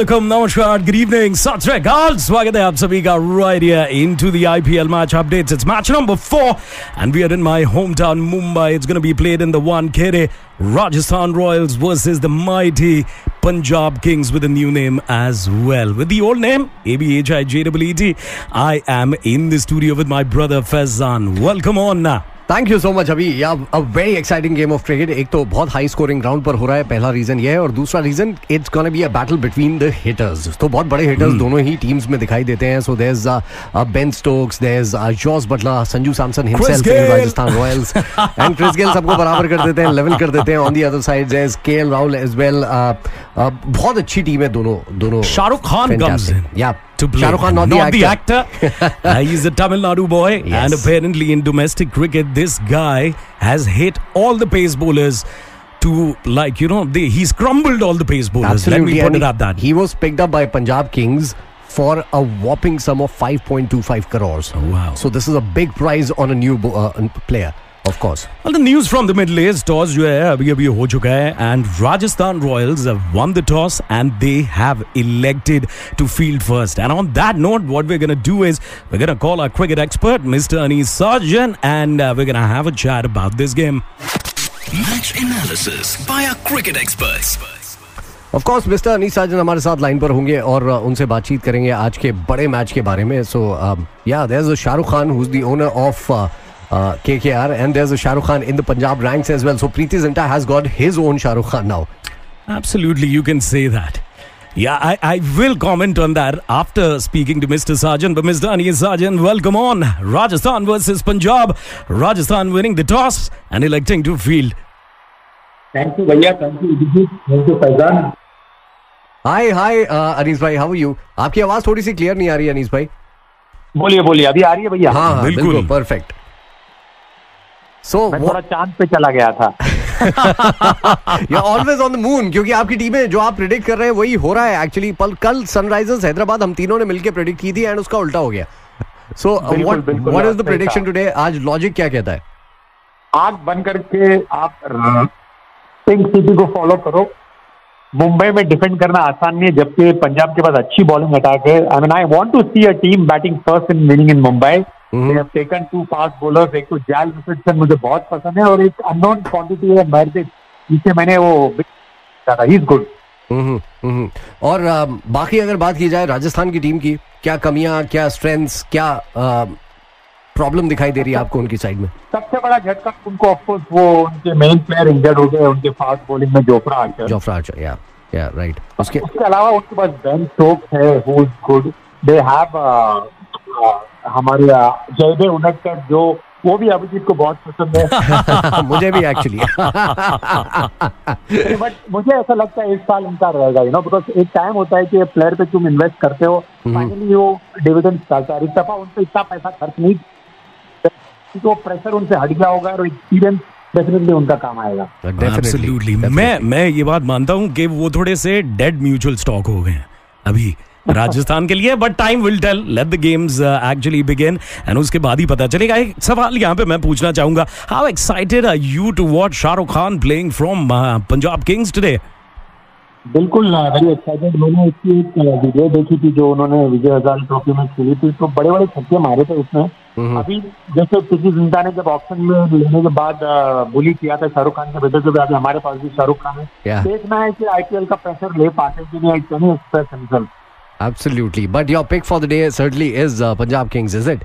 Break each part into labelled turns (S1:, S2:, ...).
S1: Welcome नमस्कार good evening सत श्रीकाल स्वागत है आप सभी का right here into the IPL match updates it's match number 4 and we are in my hometown Mumbai it's going to be played in the one Kere Rajasthan Royals versus the mighty Punjab Kings with a new name as well with the old name ABHIJEET I am in the studio with my brother Faizan welcome on now
S2: Thank you so much अभी yeah a very exciting game of cricket एक तो बहुत high scoring ground पर हो रहा है पहला reason ये है और दूसरा reason it's gonna be a battle between the hitters तो बहुत बड़े हिटर्स
S1: Hmm.
S2: दोनों ही टीम्स में दिखाई देते हैं. So there is Ben Stokes there is Jos Buttler Sanju Samson himself
S1: in
S2: Rajasthan Royals and Chris Gayle सबको बराबर कर देते हैं लेवल कर देते हैं. On the other side there is KL Rahul as well बहुत अच्छी टीम है दोनों दोनों
S1: शाहरुख खान comes in.
S2: या
S1: to play.
S2: Shahrukh Khan not, the actor,
S1: Uh, he's a Tamil Nadu boy,
S2: Yes.
S1: and apparently in domestic cricket, this guy has hit all the pace bowlers to like you know they, he's crumbled all the pace bowlers. Let
S2: Absolutely.
S1: me put
S2: and
S1: it at that.
S2: He was picked up by Punjab Kings for a whopping sum of 5.25 crores.
S1: Oh, wow.
S2: So this is a big prize on a new bo- uh, player, of course.
S1: Well, the news from the Middle East toss जो है अभी अभी हो चुका है and Rajasthan Royals have won the toss and they have elected to field first. And on that note, what we're going to do is we're going to call our cricket expert, Mr. Anis Sarjan, and uh, we're going to have a chat about this game.
S3: Match analysis by our cricket experts.
S2: Of course, Mr. Anees साजन हमारे साथ line पर होंगे और uh, उनसे बातचीत करेंगे आज के बड़े मैच के बारे में सो या there is Shahrukh Khan who is the owner of KKR and there's a Shah Rukh Khan in the Punjab ranks as well. So Preeti Zinta has got his own Shah Rukh Khan now.
S1: Absolutely, you can say that. Yeah, I, I will comment on that after speaking to Mr. Sarjan. But Mr. Anis Sarjan, welcome on. Rajasthan versus Punjab. Rajasthan winning the toss and electing to field.
S4: You भैया thank you Abhijeet thank you Faizan
S2: hi hi Anees भाई how you आपकी आवाज़ थोड़ी सी clear नहीं आ रही अनीस भाई
S4: बोलिए बोलिए अभी आ रही है भैया
S2: हाँ हाँ।
S1: बिल्कुल
S2: परफेक्ट सो
S4: मैं थोड़ा चाँद पे चला गया था।
S2: You always on the moon क्योंकि आपकी टीमें जो आप प्रिडिक्ट कर रहे हैं वही हो रहा है एक्चुअली पल कल सनराइजर्स हैदराबाद हम तीनों ने मिलकर प्रिडिक्ट की थी एंड उसका उल्टा हो गया। So what
S4: is
S2: the
S4: prediction.
S2: Today आज लॉजिक क्या कहता है?
S4: आग बंद करके आप पिंक सिटी को फॉलो करो। मुंबई में डिफेंड करना आसान नहीं है जबकि पंजाब के पास अच्छी बॉलिंग अटैक है I mean I want to see a team batting first in winning in Mumbai they have taken two fast bowlers एक तो जैल मुझे बहुत पसंद है और एक अननोन क्वांटिटी है जिसे मैंने वो ही इज़ गुड
S2: हम्म, हम्म। और अ, बाकी अगर बात की जाए राजस्थान की टीम की क्या कमियाँ क्या स्ट्रेंथ्स क्या प्रॉब्लम दिखाई दे रही है आपको उनकी साइड में?
S4: सबसे बड़ा झटका उनको ऑफकोर्स वो उनके मेन प्लेयर इंजर्ड हो गए उनके फास्ट बॉलिंग में Jofra Archer
S2: Jofra Archer yeah yeah right उसके
S4: उसके अलावा उनके पास बेन स्टोक्स है who is good they have हमारे जयदे उनटकर जो वो भी अभिजीत को बहुत पसंद है।
S2: मुझे भी एक्चुअली
S4: बट मुझे ऐसा लगता है इस साल इनका रहेगा यू नो बिकॉज़ एक टाइम होता है कि प्लेयर पे तुम इन्वेस्ट करते हो फाइनली वो डिविडेंड डालता है। इस दफ़ा उन पे इतना पैसा खर्च नहीं क्योंकि वो प्रेशर उनसे हट गया होगा और एक्सपीरियंस डेफिनेटली उनका काम आएगा.
S1: मैं मैं ये बात मानता हूँ कि वो थोड़े से डेड म्यूचुअल स्टॉक हो गए हैं अभी। राजस्थान के लिए but time will tell let the games actually begin and उसके बाद ही पता चलेगा। एक सवाल यहाँ पे मैं पूछना चाहूँगा। How excited are you to watch Shahrukh Khan playing from Punjab Kings today
S4: बिल्कुल वेरी एक्साइटेड मैंने इसकी एक वीडियो देखी थी जो उन्होंने विजय हजारे ट्रॉफी में खेली थी। तो बड़े बड़े छक्के मारे थे उसने अभी जैसे किसी ज़िंदा ने जब ऑप्शन में लेने के बाद बुली किया था शाहरुख खान के बेटे को भी अभी हमारे पास भी शाहरुख खान है। देखना है कि आईपीएल का प्रेशर ले पाते कि नहीं can express himself
S2: Absolutely. But your pick for the day certainly is uh, Punjab Kings, is it?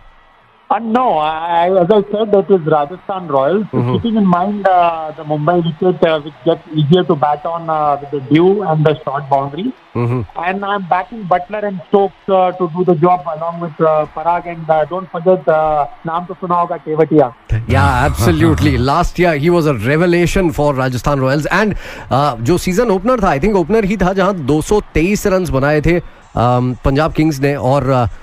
S4: Uh, no, I, as I said, that is Rajasthan Royals. So Keeping in mind uh, the Mumbai wicket, uh, which gets easier to bat on uh, with the dew and the short boundary. Mm-hmm. And I'm backing Butler and Stokes uh, to do the job along with uh, Parag. And uh, don't forget, uh, नाम तो सुना होगा Kevadia
S2: Yeah, absolutely. Last year he was a revelation for Rajasthan Royals and uh, जो season opener था I think opener ही था जहाँ 223 runs बनाए थे पंजाब किंग्स ने और uh,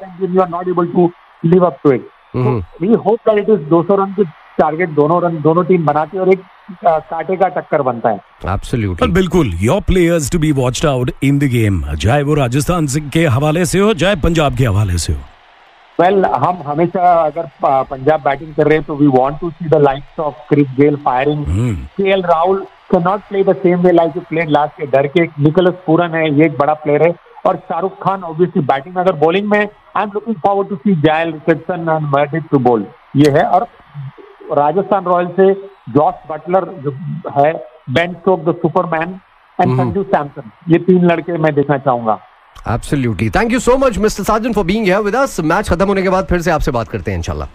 S4: and then you are not able to live up to it. So we hope that it is 200 run की target दोनों रन दोनों टीम बनाती है और एक कांटे का टक्कर बनता है।
S2: एब्सोल्युटली
S1: बिल्कुल your players to be watched out in the game चाहे वो राजस्थान के हवाले से हो चाहे पंजाब के हवाले से हो।
S4: वेल हम हमेशा अगर पंजाब बैटिंग कर रहे हैं तो we want to see the likes of Chris Gayle firing K Rahul can not play the same way like played last year डर के निकोलस पूरन है ये एक बड़ा प्लेयर है। और शाहरुख खान ऑब्वियसली बैटिंग में अगर बॉलिंग में I am looking forward to see Jhye Richardson and Meredith to bowl ये है। और राजस्थान रॉयल से जॉस बटलर जो है Ben Stoke the superman and Sanju Samson ये तीन लड़के मैं देखना चाहूँगा।
S2: Absolutely thank you so much mister Sajan for being here with us match खत्म होने के बाद फिर से आपसे बात करते हैं इंशाल्लाह।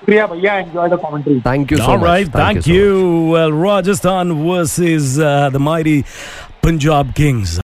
S4: शुक्रिया भैया enjoy the commentary
S2: thank you so
S1: All
S2: much
S1: right, thank you. Well, Rajasthan versus uh, the mighty Punjab Kings.